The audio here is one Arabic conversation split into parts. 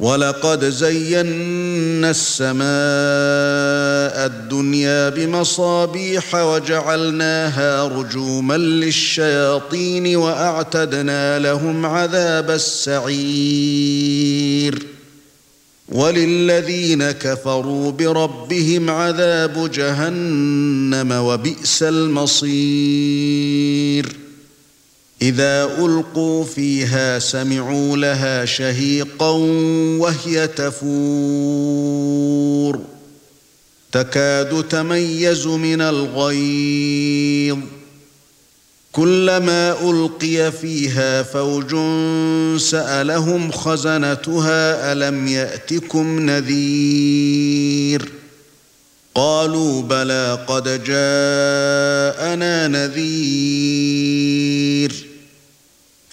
ولقد زينا السماء الدنيا بمصابيح وجعلناها رجوما للشياطين وأعتدنا لهم عذاب السعير. وللذين كفروا بربهم عذاب جهنم وبئس المصير. إذا ألقوا فيها سمعوا لها شهيقا وهي تفور. تكاد تميز من الغيظ. كلما ألقي فيها فوج سألهم خزنتها ألم يأتكم نذير. قالوا بلى قد جاءنا نذير.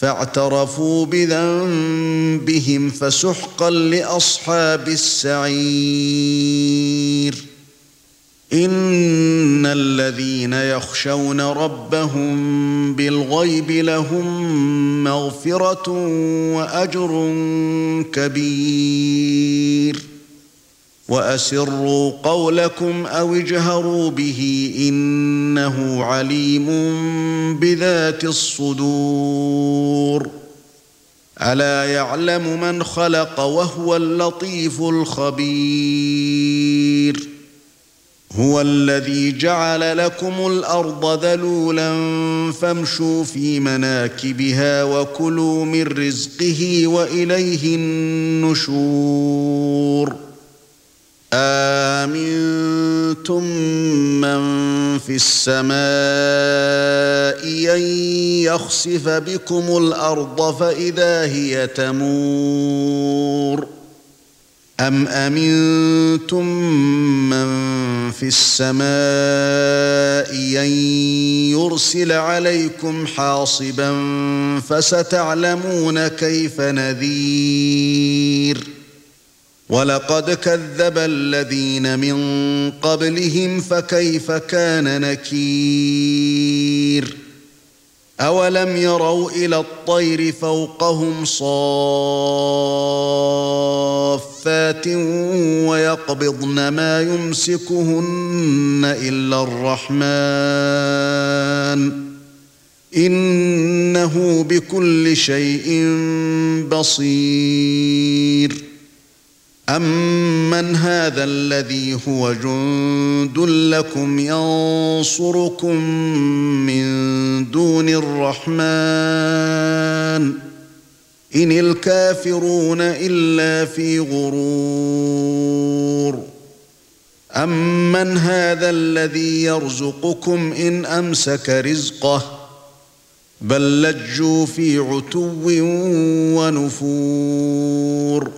فاعترفوا بذنبهم فسحقا لأصحاب السعير. إن الذين يخشون ربهم بالغيب لهم مغفرة وأجر كبير. وأسروا قولكم أو اجهروا به إنه عليم بذات الصدور. ألا يعلم من خلق وهو اللطيف الخبير. هو الذي جعل لكم الأرض ذلولا فامشوا في مناكبها وكلوا من رزقه وإليه النشور. آمنتم من في السماء أن يخسف بكم الأرض فإذا هي تمور أم أمنتم من في السماء أن يرسل عليكم حاصبا فستعلمون كيف نذير ولقد كذب الذين من قبلهم فكيف كان نكير؟ أولم يروا إلى الطير فوقهم صافات ويقبضن ما يمسكهن إلا الرحمن؟ إنه بكل شيء بصير. امن هذا الذي هو جند لكم ينصركم من دون الرحمن ان الكافرون الا في غرور امن هذا الذي يرزقكم ان امسك رزقه بل لجوا في عتو ونفور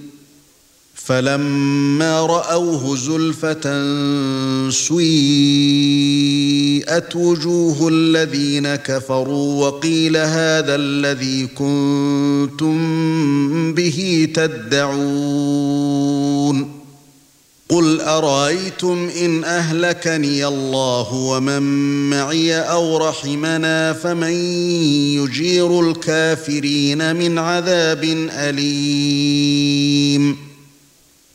فلما رأوه زلفة سيئت وجوه الذين كفروا وقيل هذا الذي كنتم به تدعون قل أرأيتم إن أهلكني الله ومن معي أو رحمنا فمن يجير الكافرين من عذاب أليم